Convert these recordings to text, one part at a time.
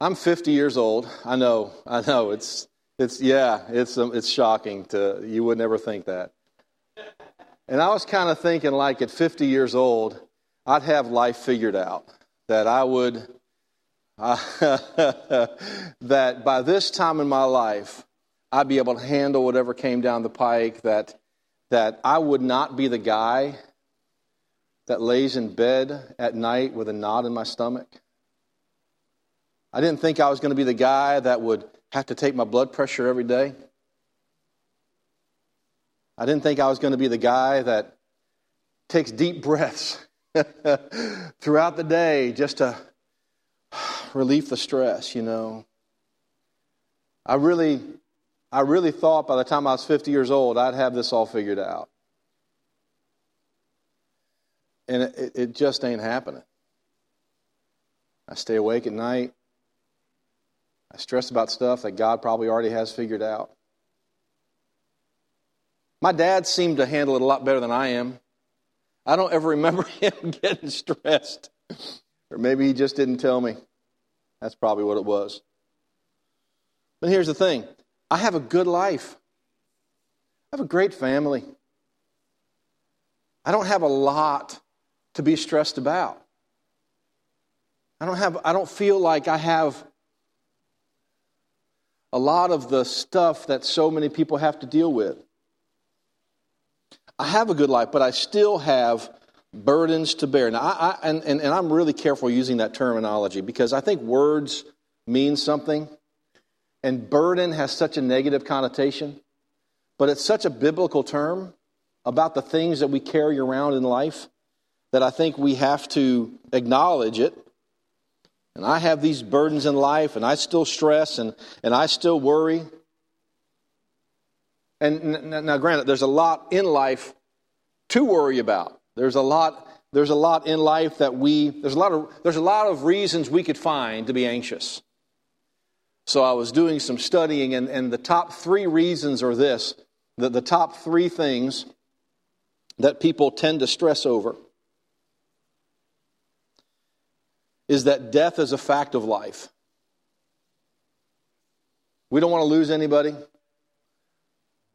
I'm 50 years old. I know, I know. It's, it's yeah, it's, um, it's shocking to, you would never think that. And I was kind of thinking, like, at 50 years old, I'd have life figured out. That I would, that by this time in my life, I'd be able to handle whatever came down the pike, that, that I would not be the guy that lays in bed at night with a knot in my stomach. I didn't think I was going to be the guy that would have to take my blood pressure every day. I didn't think I was going to be the guy that takes deep breaths throughout the day just to relieve the stress, you know. I really I really thought by the time I was 50 years old I'd have this all figured out. And it, it just ain't happening. I stay awake at night. I stress about stuff that God probably already has figured out. My dad seemed to handle it a lot better than I am. I don't ever remember him getting stressed. Or maybe he just didn't tell me. That's probably what it was. But here's the thing I have a good life, I have a great family. I don't have a lot to be stressed about. I don't have I don't feel like I have a lot of the stuff that so many people have to deal with. I have a good life, but I still have burdens to bear. Now, I, I, and, and, and I'm really careful using that terminology because I think words mean something, and burden has such a negative connotation, but it's such a biblical term about the things that we carry around in life that I think we have to acknowledge it. And I have these burdens in life, and I still stress and, and I still worry. And now, granted, there's a lot in life to worry about. There's a lot. There's a lot in life that we. There's a lot of. There's a lot of reasons we could find to be anxious. So I was doing some studying, and, and the top three reasons are this: the, the top three things that people tend to stress over is that death is a fact of life. We don't want to lose anybody.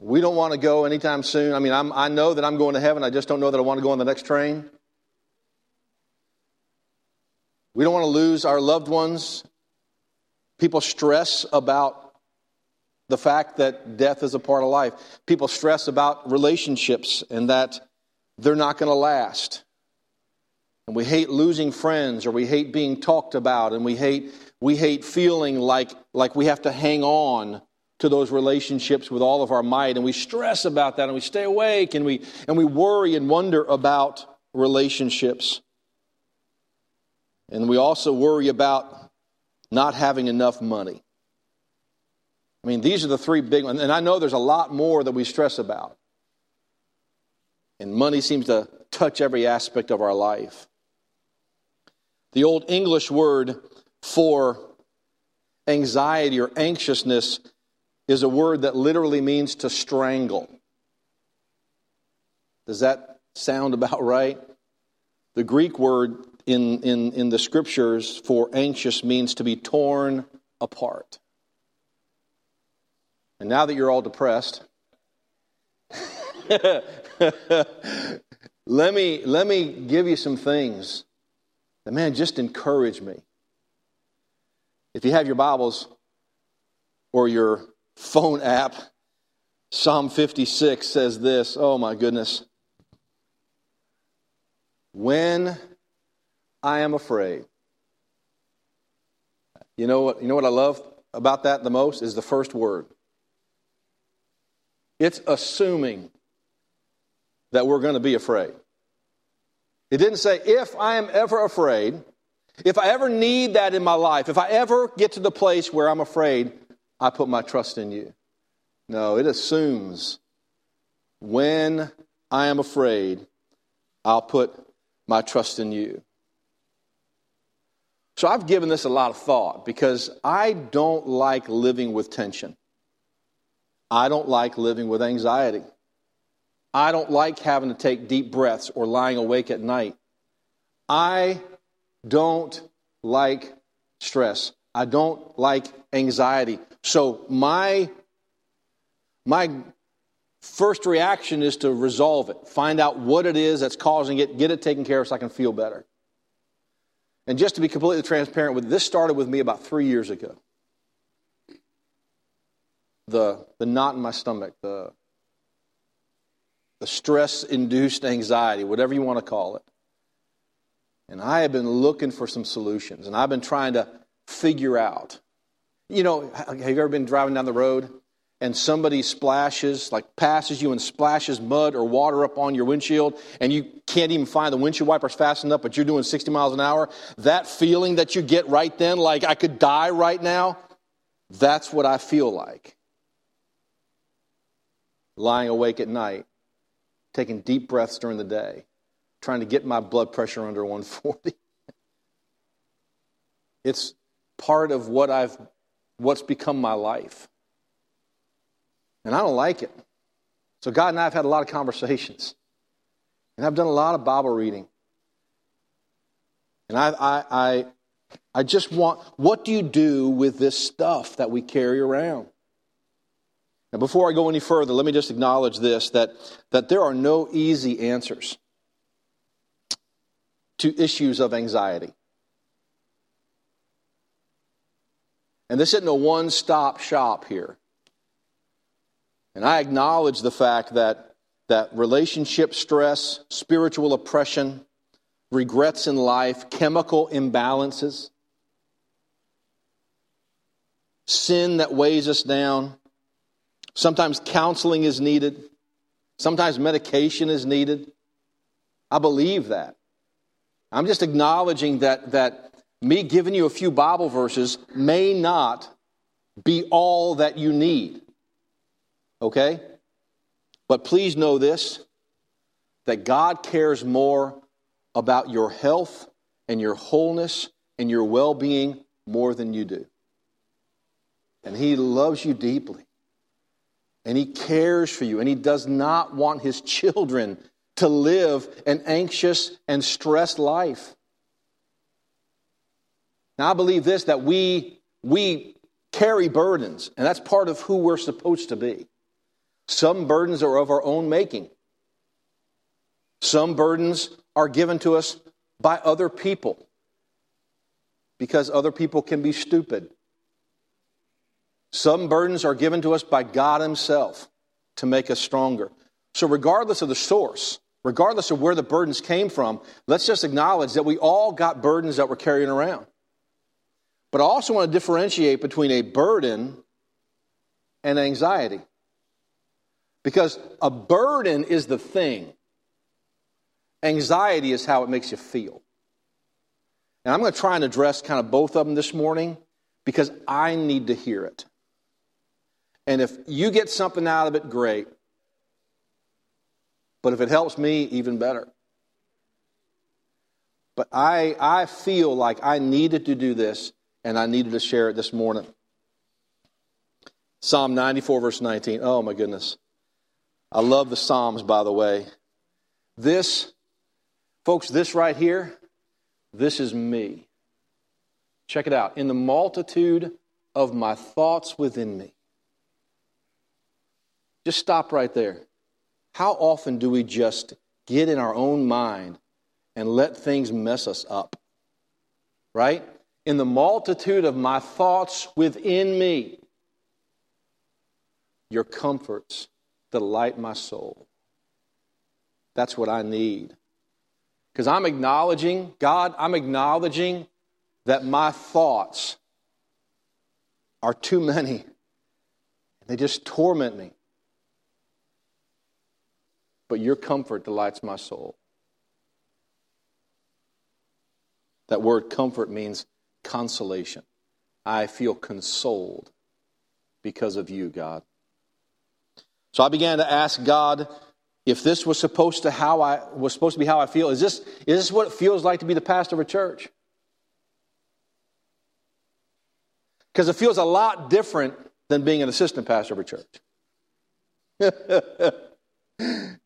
We don't want to go anytime soon. I mean, I'm, I know that I'm going to heaven. I just don't know that I want to go on the next train. We don't want to lose our loved ones. People stress about the fact that death is a part of life. People stress about relationships and that they're not going to last. And we hate losing friends or we hate being talked about and we hate we hate feeling like like we have to hang on to those relationships with all of our might. And we stress about that and we stay awake and we and we worry and wonder about relationships. And we also worry about not having enough money. I mean these are the three big ones and i know there's a lot more that we stress about. And money seems to touch every aspect of our life the old english word for anxiety or anxiousness is a word that literally means to strangle. Does that sound about right? The Greek word in, in, in the scriptures for anxious means to be torn apart. And now that you're all depressed, let, me, let me give you some things man, just encourage me. If you have your Bibles or your phone app, Psalm 56 says this Oh my goodness. When I am afraid. You know what, you know what I love about that the most is the first word. It's assuming that we're going to be afraid. It didn't say, if I am ever afraid, if I ever need that in my life, if I ever get to the place where I'm afraid, I put my trust in you. No, it assumes when I am afraid, I'll put my trust in you. So I've given this a lot of thought because I don't like living with tension. I don't like living with anxiety. I don't like having to take deep breaths or lying awake at night. I don't like stress. I don't like anxiety. So my my first reaction is to resolve it, find out what it is that's causing it, get it taken care of so I can feel better. And just to be completely transparent with this started with me about three years ago. The, the knot in my stomach, the, the stress induced anxiety, whatever you want to call it. And I have been looking for some solutions, and I've been trying to figure out. You know, have you ever been driving down the road and somebody splashes, like passes you and splashes mud or water up on your windshield, and you can't even find the windshield wipers fast enough, but you're doing 60 miles an hour? That feeling that you get right then, like I could die right now, that's what I feel like. Lying awake at night, taking deep breaths during the day, trying to get my blood pressure under 140. it's part of what I've what's become my life. And I don't like it. So God and I have had a lot of conversations. And I've done a lot of Bible reading. And I, I, I, I just want, what do you do with this stuff that we carry around? Now, before I go any further, let me just acknowledge this that, that there are no easy answers to issues of anxiety. And this isn't a one stop shop here. And I acknowledge the fact that, that relationship stress, spiritual oppression, regrets in life, chemical imbalances, sin that weighs us down, sometimes counseling is needed, sometimes medication is needed. I believe that. I'm just acknowledging that, that me giving you a few Bible verses may not be all that you need. Okay? But please know this that God cares more about your health and your wholeness and your well being more than you do. And He loves you deeply. And He cares for you. And He does not want His children to live an anxious and stressed life. Now, I believe this that we, we carry burdens, and that's part of who we're supposed to be. Some burdens are of our own making. Some burdens are given to us by other people because other people can be stupid. Some burdens are given to us by God Himself to make us stronger. So, regardless of the source, regardless of where the burdens came from, let's just acknowledge that we all got burdens that we're carrying around. But I also want to differentiate between a burden and anxiety. Because a burden is the thing, anxiety is how it makes you feel. And I'm going to try and address kind of both of them this morning because I need to hear it. And if you get something out of it, great. But if it helps me, even better. But I, I feel like I needed to do this and I needed to share it this morning. Psalm 94, verse 19. Oh, my goodness. I love the Psalms, by the way. This, folks, this right here, this is me. Check it out. In the multitude of my thoughts within me. Just stop right there. How often do we just get in our own mind and let things mess us up? Right? In the multitude of my thoughts within me, your comforts delight my soul. That's what I need. Because I'm acknowledging, God, I'm acknowledging that my thoughts are too many. They just torment me. But your comfort delights my soul. That word comfort means consolation. I feel consoled because of you, God. So I began to ask God if this was supposed to how I was supposed to be how I feel. Is this, is this what it feels like to be the pastor of a church? Because it feels a lot different than being an assistant pastor of a church.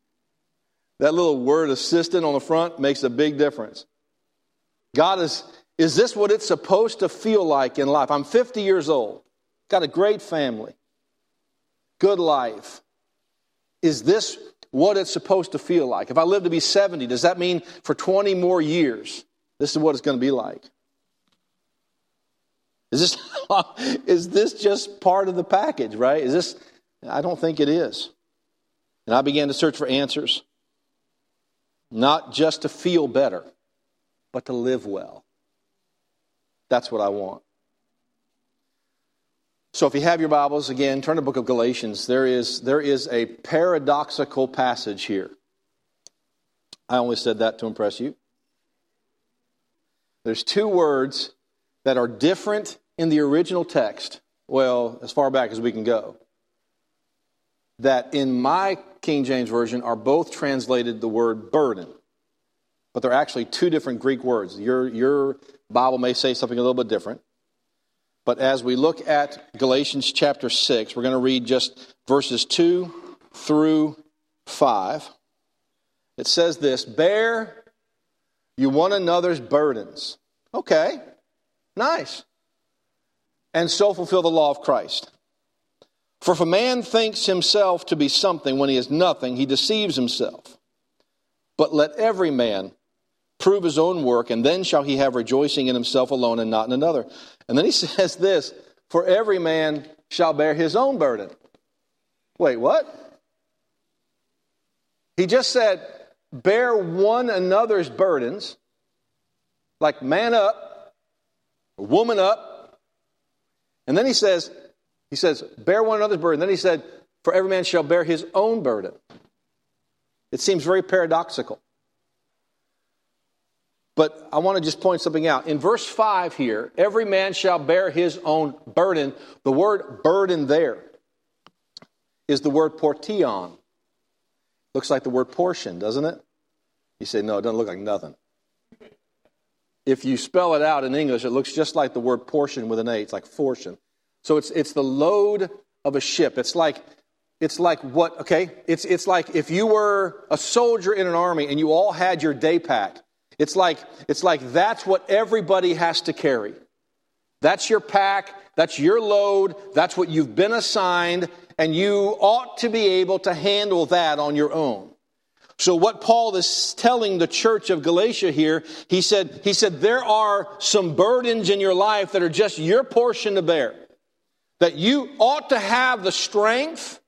that little word assistant on the front makes a big difference. God is, Is this what it's supposed to feel like in life? I'm 50 years old, got a great family, good life. Is this what it's supposed to feel like? If I live to be 70, does that mean for 20 more years, this is what it's going to be like? Is this, is this just part of the package, right? Is this, I don't think it is. And I began to search for answers, not just to feel better, but to live well. That's what I want. So if you have your Bibles, again, turn to the book of Galatians. There is, there is a paradoxical passage here. I only said that to impress you. There's two words that are different in the original text, well, as far back as we can go, that in my King James Version are both translated the word burden. But they're actually two different Greek words. Your, your Bible may say something a little bit different. But as we look at Galatians chapter 6, we're going to read just verses 2 through 5. It says this Bear you one another's burdens. Okay, nice and so fulfill the law of Christ. For if a man thinks himself to be something when he is nothing, he deceives himself. But let every man prove his own work, and then shall he have rejoicing in himself alone and not in another. And then he says this For every man shall bear his own burden. Wait, what? He just said, Bear one another's burdens, like man up, woman up, and then he says, he says, bear one another's burden. Then he said, for every man shall bear his own burden. It seems very paradoxical. But I want to just point something out. In verse 5 here, every man shall bear his own burden. The word burden there is the word phortion. Looks like the word portion, doesn't it? You say, no, it doesn't look like nothing if you spell it out in English, it looks just like the word portion with an A. It's like fortune. So it's, it's the load of a ship. It's like, it's like what, okay? It's, it's like if you were a soldier in an army and you all had your day pack. It's like, it's like that's what everybody has to carry. That's your pack, that's your load, that's what you've been assigned, and you ought to be able to handle that on your own. So what Paul is telling the church of Galatia here, he said, he said, there are some burdens in your life that are just your portion to bear. That you ought to have the strength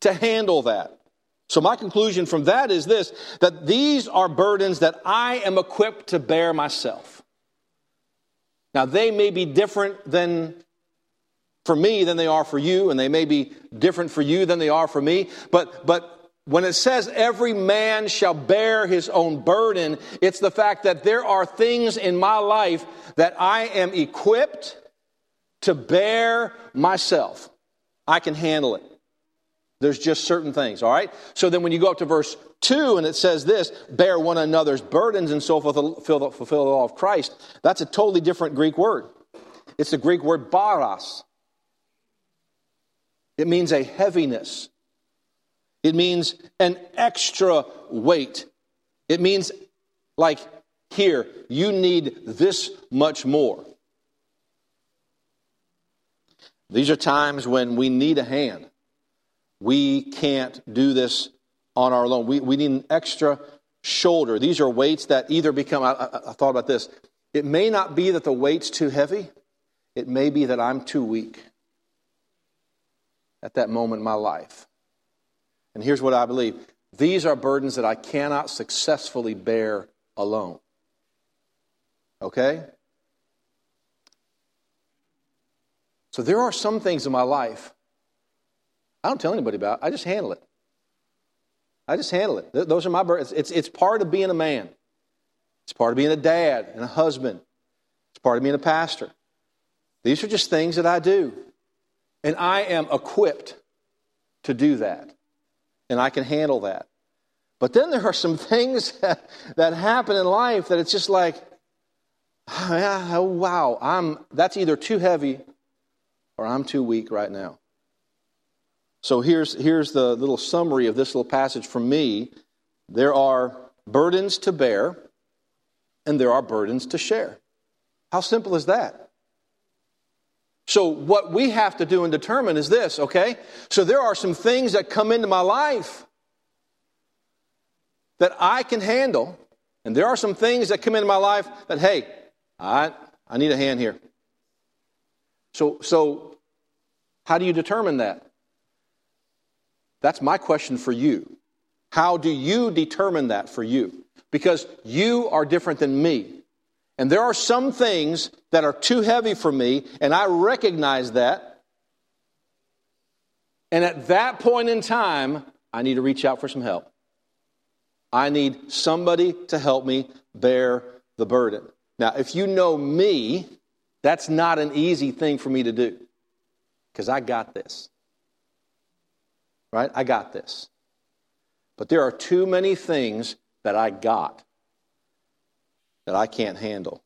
to handle that. So my conclusion from that is this, that these are burdens that I am equipped to bear myself. Now they may be different than for me than they are for you, and they may be different for you than they are for me, but, but when it says every man shall bear his own burden, it's the fact that there are things in my life that I am equipped to bear myself. I can handle it. There's just certain things, all right? So then when you go up to verse 2 and it says this, bear one another's burdens and so fulfill the, fulfill the law of Christ, that's a totally different Greek word. It's the Greek word baros. It means a heaviness. It means an extra weight. It means, like, here, you need this much more. These are times when we need a hand. We can't do this on our own. We, we need an extra shoulder. These are weights that either become, I, I, I thought about this. It may not be that the weight's too heavy, it may be that I'm too weak at that moment in my life. And here's what I believe these are burdens that I cannot successfully bear alone. Okay? So there are some things in my life I don't tell anybody about. I just handle it. I just handle it. Those are my burdens. It's, it's part of being a man. It's part of being a dad and a husband. It's part of being a pastor. These are just things that I do. And I am equipped to do that and I can handle that. But then there are some things that, happen in life that it's just like, oh, wow, I'm, that's either too heavy or I'm too weak right now. So here's, here's the little summary of this little passage from me. There are burdens to bear, and there are burdens to share. How simple is that? So, what we have to do and determine is this, okay? So, there are some things that come into my life that I can handle, and there are some things that come into my life that, hey, I, I need a hand here. So, so, how do you determine that? That's my question for you. How do you determine that for you? Because you are different than me. And there are some things that are too heavy for me, and I recognize that. And at that point in time, I need to reach out for some help. I need somebody to help me bear the burden. Now, if you know me, that's not an easy thing for me to do because I got this. Right? I got this. But there are too many things that I got that I can't handle.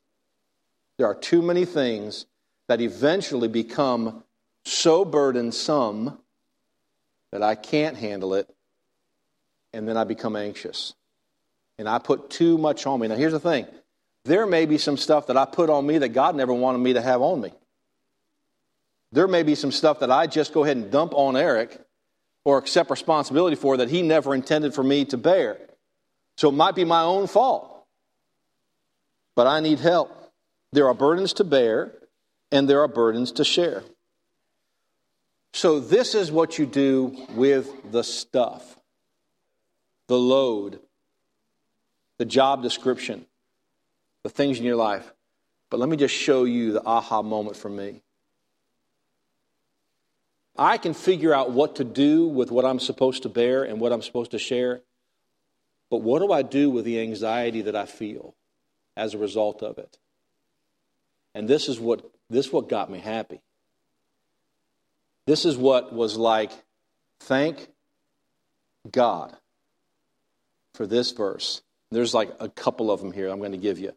There are too many things that eventually become so burdensome that I can't handle it, and then I become anxious. And I put too much on me. Now, here's the thing there may be some stuff that I put on me that God never wanted me to have on me. There may be some stuff that I just go ahead and dump on Eric or accept responsibility for that he never intended for me to bear. So it might be my own fault but I need help. There are burdens to bear, and there are burdens to share. So, this is what you do with the stuff the load, the job description, the things in your life. But let me just show you the aha moment for me. I can figure out what to do with what I'm supposed to bear and what I'm supposed to share. But what do I do with the anxiety that I feel? as a result of it. And this is what this is what got me happy. This is what was like, thank God for this verse. There's like a couple of them here I'm going to give you.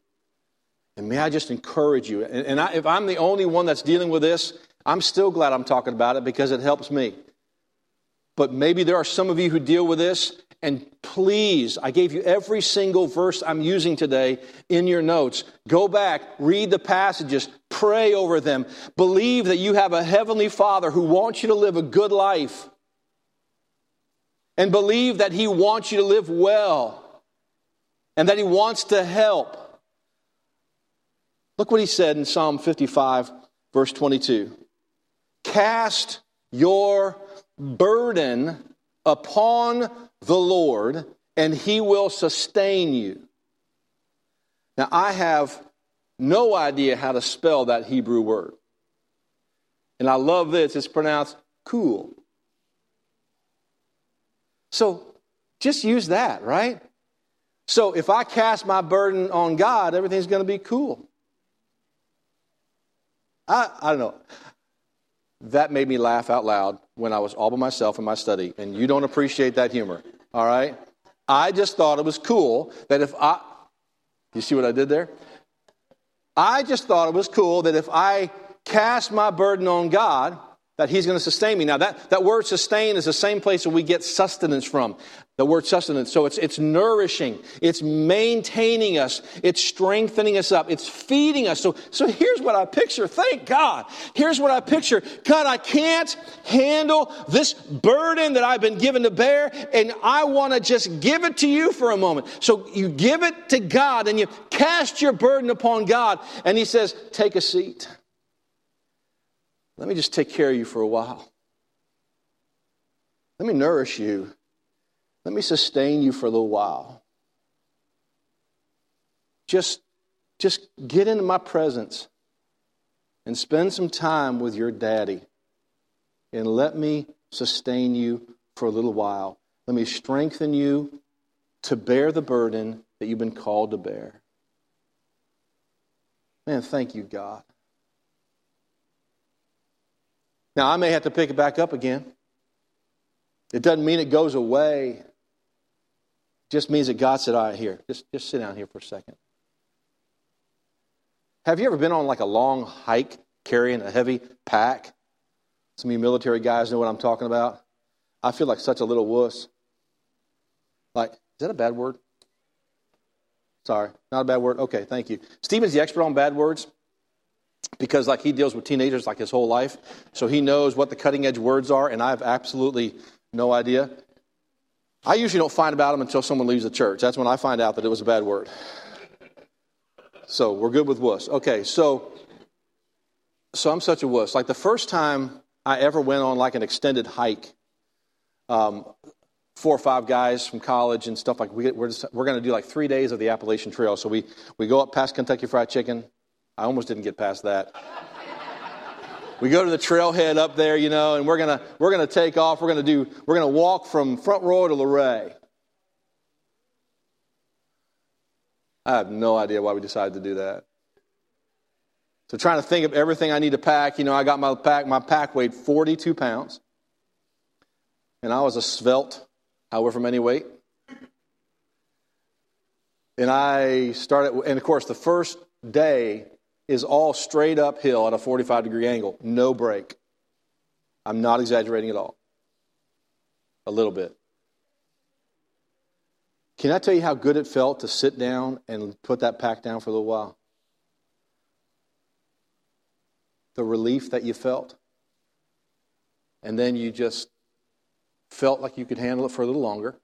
And may I just encourage you. And, and I, if I'm the only one that's dealing with this, I'm still glad I'm talking about it because it helps me. But maybe there are some of you who deal with this and please, I gave you every single verse I'm using today in your notes. Go back, read the passages, pray over them. Believe that you have a heavenly Father who wants you to live a good life. And believe that He wants you to live well and that He wants to help. Look what He said in Psalm 55, verse 22 Cast your burden upon the Lord, and he will sustain you. Now, I have no idea how to spell that Hebrew word. And I love this, it's pronounced cool. So just use that, right? So if I cast my burden on God, everything's going to be cool. I, I don't know. That made me laugh out loud when I was all by myself in my study, and you don't appreciate that humor. All right? I just thought it was cool that if I, you see what I did there? I just thought it was cool that if I cast my burden on God, that He's going to sustain me. Now, that, that word sustain is the same place that we get sustenance from. The word sustenance. So it's, it's nourishing, it's maintaining us, it's strengthening us up, it's feeding us. So, so here's what I picture. Thank God. Here's what I picture. God, I can't handle this burden that I've been given to bear, and I want to just give it to you for a moment. So you give it to God and you cast your burden upon God, and He says, Take a seat. Let me just take care of you for a while. Let me nourish you. Let me sustain you for a little while. Just, just get into my presence and spend some time with your daddy and let me sustain you for a little while. Let me strengthen you to bear the burden that you've been called to bear. Man, thank you, God. Now, I may have to pick it back up again. It doesn't mean it goes away just means that God said, all right, here, just, just sit down here for a second. Have you ever been on like a long hike carrying a heavy pack? Some of you military guys know what I'm talking about. I feel like such a little wuss. Like, is that a bad word? Sorry, not a bad word. Okay, thank you. Stephen's the expert on bad words. Because like he deals with teenagers like his whole life. So he knows what the cutting edge words are and i have absolutely no idea. I usually don't find about them until someone leaves the church. That's when i find out that it was a bad word. So we're good with wuss. Okay so so i'm such a wuss. Like the first time i ever went on like an extended hike um, four or five guys from college and stuff like we, we're, just, we're going to do like three days of the appalachian trail. So we, we go up past kentucky fried chicken I almost didn't get past that. we go to the trailhead up there, you know, and we're gonna we're gonna take off. We're gonna do we're gonna walk from Front Royal to Luray. I have no idea why we decided to do that. So trying to think of everything I need to pack, you know, I got my pack. My pack weighed 42 pounds, and I was a svelte, however many weight. And I started, and of course, the first day is all straight uphill at a 45 degree angle, no break. I'm not exaggerating at all. A little bit. Can I tell you how good it felt to sit down and put that pack down for a little while? The relief that you felt. And then you just felt like you could handle it for a little longer.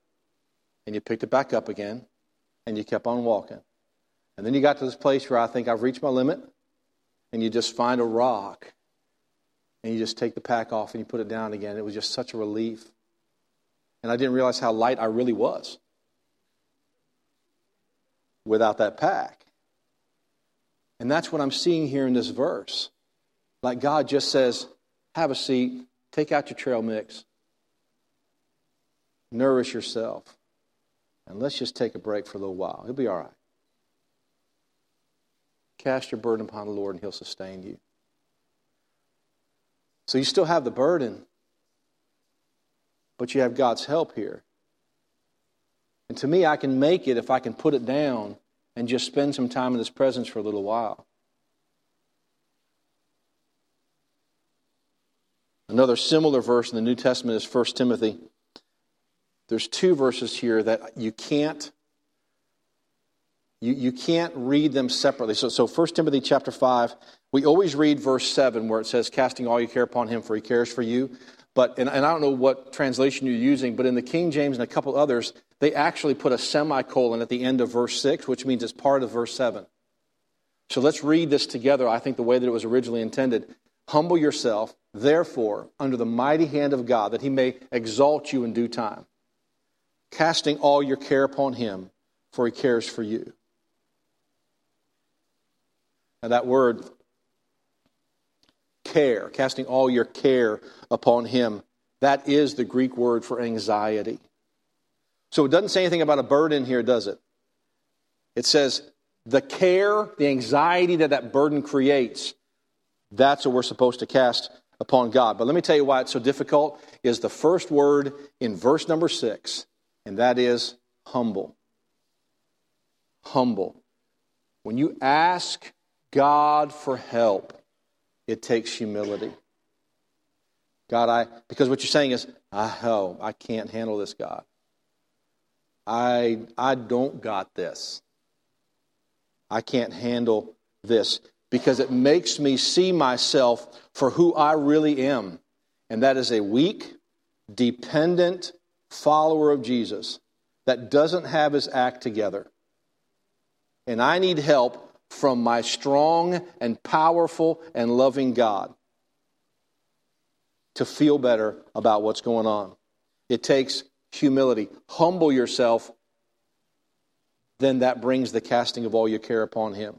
And you picked it back up again. And you kept on walking. And then you got to this place where I think I've reached my limit, and you just find a rock, and you just take the pack off and you put it down again. It was just such a relief. And I didn't realize how light I really was without that pack. And that's what I'm seeing here in this verse. Like God just says, have a seat, take out your trail mix, nourish yourself, and let's just take a break for a little while. It'll be all right. Cast your burden upon the Lord, and He'll sustain you. So you still have the burden, but you have God's help here. And to me, I can make it if I can put it down and just spend some time in His presence for a little while. Another similar verse in the New Testament is 1 Timothy. There's two verses here that you can't you, you can't read them separately. So, so 1 Timothy chapter 5, we always read verse 7 where it says, Casting all your care upon him, for he cares for you. But, and, and I don't know what translation you're using, but in the King James and a couple others, they actually put a semicolon at the end of verse 6, which means it's part of verse 7. So let's read this together, I think, the way that it was originally intended. Humble yourself, therefore, under the mighty hand of God, that he may exalt you in due time, casting all your care upon him, for he cares for you. Now, that word care, casting all your care upon Him, that is the Greek word for anxiety. So it doesn't say anything about a burden here, does it? It says the care, the anxiety that that burden creates, that's what we're supposed to cast upon God. But let me tell you why it's so difficult is the first word in verse number 6, and that is humble. Humble. When you ask God for help, it takes humility. God, I, because what you're saying is, I know I can't handle this, God. I, I don't got this. I can't handle this because it makes me see myself for who I really am. And that is a weak, dependent follower of Jesus that doesn't have his act together. And I need help from my strong and powerful and loving God to feel better about what's going on. It takes humility. Humble yourself, then that brings the casting of all your care upon Him.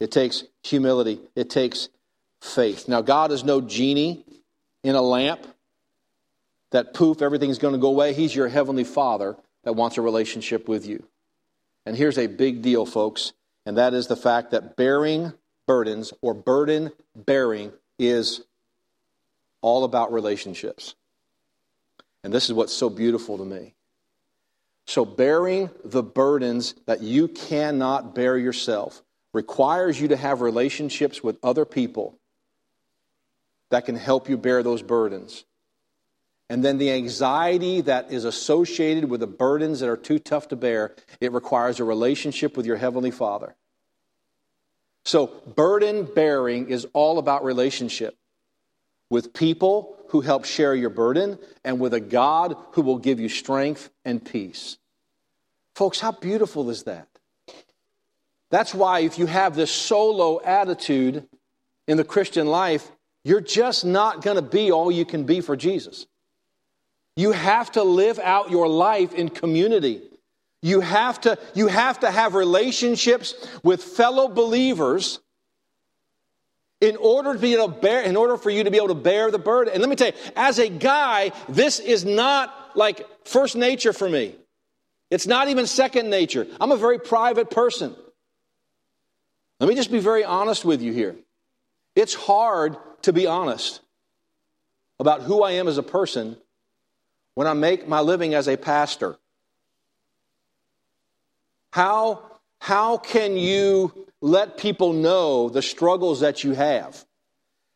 It takes humility, it takes faith. Now, God is no genie in a lamp that poof, everything's going to go away. He's your heavenly Father that wants a relationship with you. And here's a big deal, folks and that is the fact that bearing burdens or burden bearing is all about relationships. And this is what's so beautiful to me. So, bearing the burdens that you cannot bear yourself requires you to have relationships with other people that can help you bear those burdens. And then the anxiety that is associated with the burdens that are too tough to bear, it requires a relationship with your Heavenly Father. So, burden bearing is all about relationship with people who help share your burden and with a God who will give you strength and peace. Folks, how beautiful is that? That's why, if you have this solo attitude in the Christian life, you're just not going to be all you can be for Jesus. You have to live out your life in community. You have to, you have, to have relationships with fellow believers in order to be able to bear, in order for you to be able to bear the burden. And let me tell you, as a guy, this is not like first nature for me. It's not even second nature. I'm a very private person. Let me just be very honest with you here. It's hard to be honest about who I am as a person when I make my living as a pastor. How, how can you let people know the struggles that you have?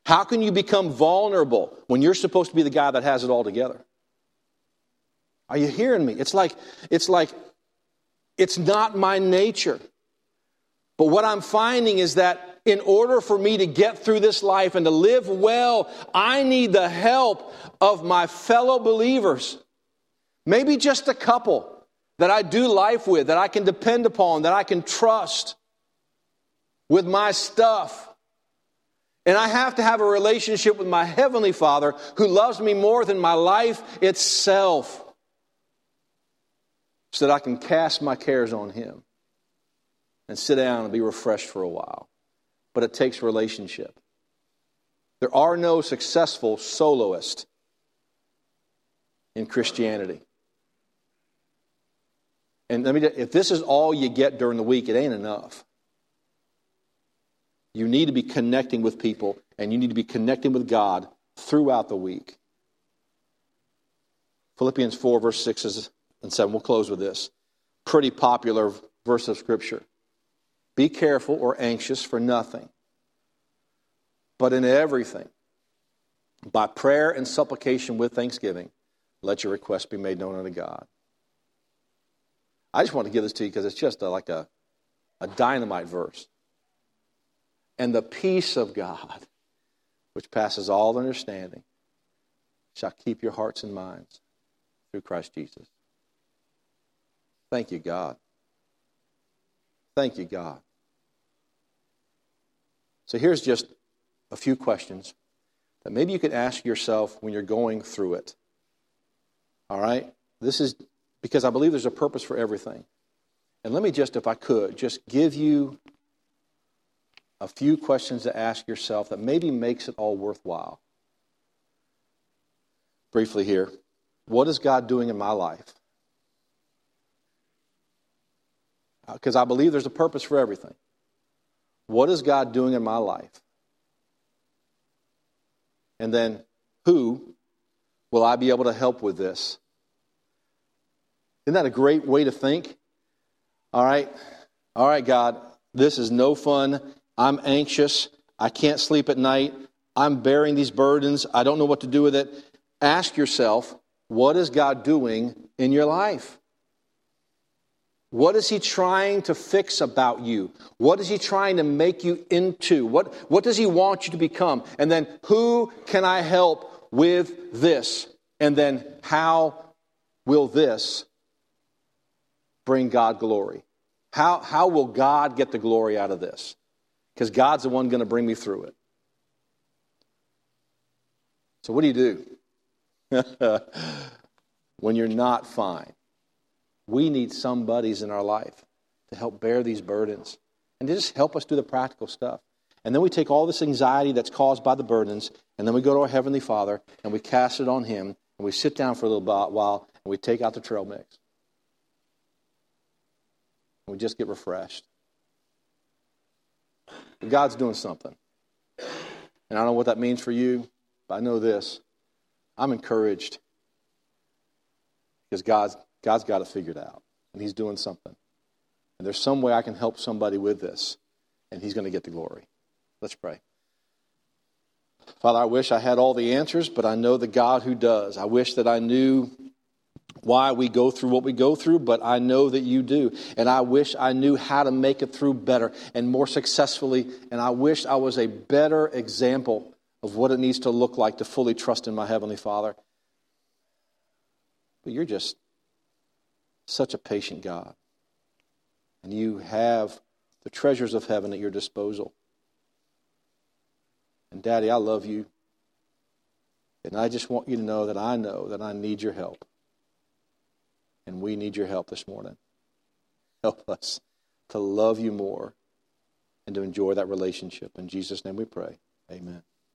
How can you become vulnerable when you're supposed to be the guy that has it all together? Are you hearing me? It's like, it's like, it's not my nature. But what I'm finding is that in order for me to get through this life and to live well, I need the help of my fellow believers. Maybe just a couple that I do life with, that I can depend upon, that I can trust with my stuff. And I have to have a relationship with my Heavenly Father who loves me more than my life itself so that I can cast my cares on Him and sit down and be refreshed for a while. But it takes relationship. There are no successful soloists in Christianity. And let me, if this is all you get during the week, it ain't enough. You need to be connecting with people, and you need to be connecting with God throughout the week. Philippians 4, verse 6 and 7. We'll close with this. Pretty popular verse of Scripture. Be careful or anxious for nothing, but in everything, by prayer and supplication with thanksgiving, let your requests be made known unto God. I just want to give this to you because it's just a, like a, a dynamite verse. And the peace of God, which passes all understanding, shall keep your hearts and minds through Christ Jesus. Thank you, God. Thank you, God. So here's just a few questions that maybe you could ask yourself when you're going through it. All right? This is because I believe there's a purpose for everything. And let me just, if I could, just give you a few questions to ask yourself that maybe makes it all worthwhile. Briefly here, what is God doing in my life? Because uh, I believe there's a purpose for everything. What is God doing in my life? And then, who will I be able to help with this? Isn't that a great way to think? All right, all right, God, this is no fun. I'm anxious. I can't sleep at night. I'm bearing these burdens. I don't know what to do with it. Ask yourself, what is God doing in your life? What is He trying to fix about you? What is He trying to make you into? What, what does He want you to become? And then, who can I help with this? And then, how will this bring God glory? How, how will God get the glory out of this? Because God's the one going to bring me through it. So, what do you do when you're not fine? We need some buddies in our life to help bear these burdens and to just help us do the practical stuff. And then we take all this anxiety that's caused by the burdens, and then we go to our Heavenly Father and we cast it on Him, and we sit down for a little while, and we take out the trail mix. And we just get refreshed. But God's doing something. And I don't know what that means for you, but I know this. I'm encouraged because God's, God's got it figured out, and He's doing something. And there's some way I can help somebody with this, and He's going to get the glory. Let's pray. Father, I wish I had all the answers, but I know the God who does. I wish that I knew why we go through what we go through, but I know that you do. And I wish I knew how to make it through better and more successfully. And I wish I was a better example of what it needs to look like to fully trust in my Heavenly Father. But you're just such a patient God. And you have the treasures of heaven at your disposal. And Daddy, I love you. And I just want you to know that I know that I need your help. And we need your help this morning. Help us to love you more and to enjoy that relationship. In Jesus' name we pray. Amen.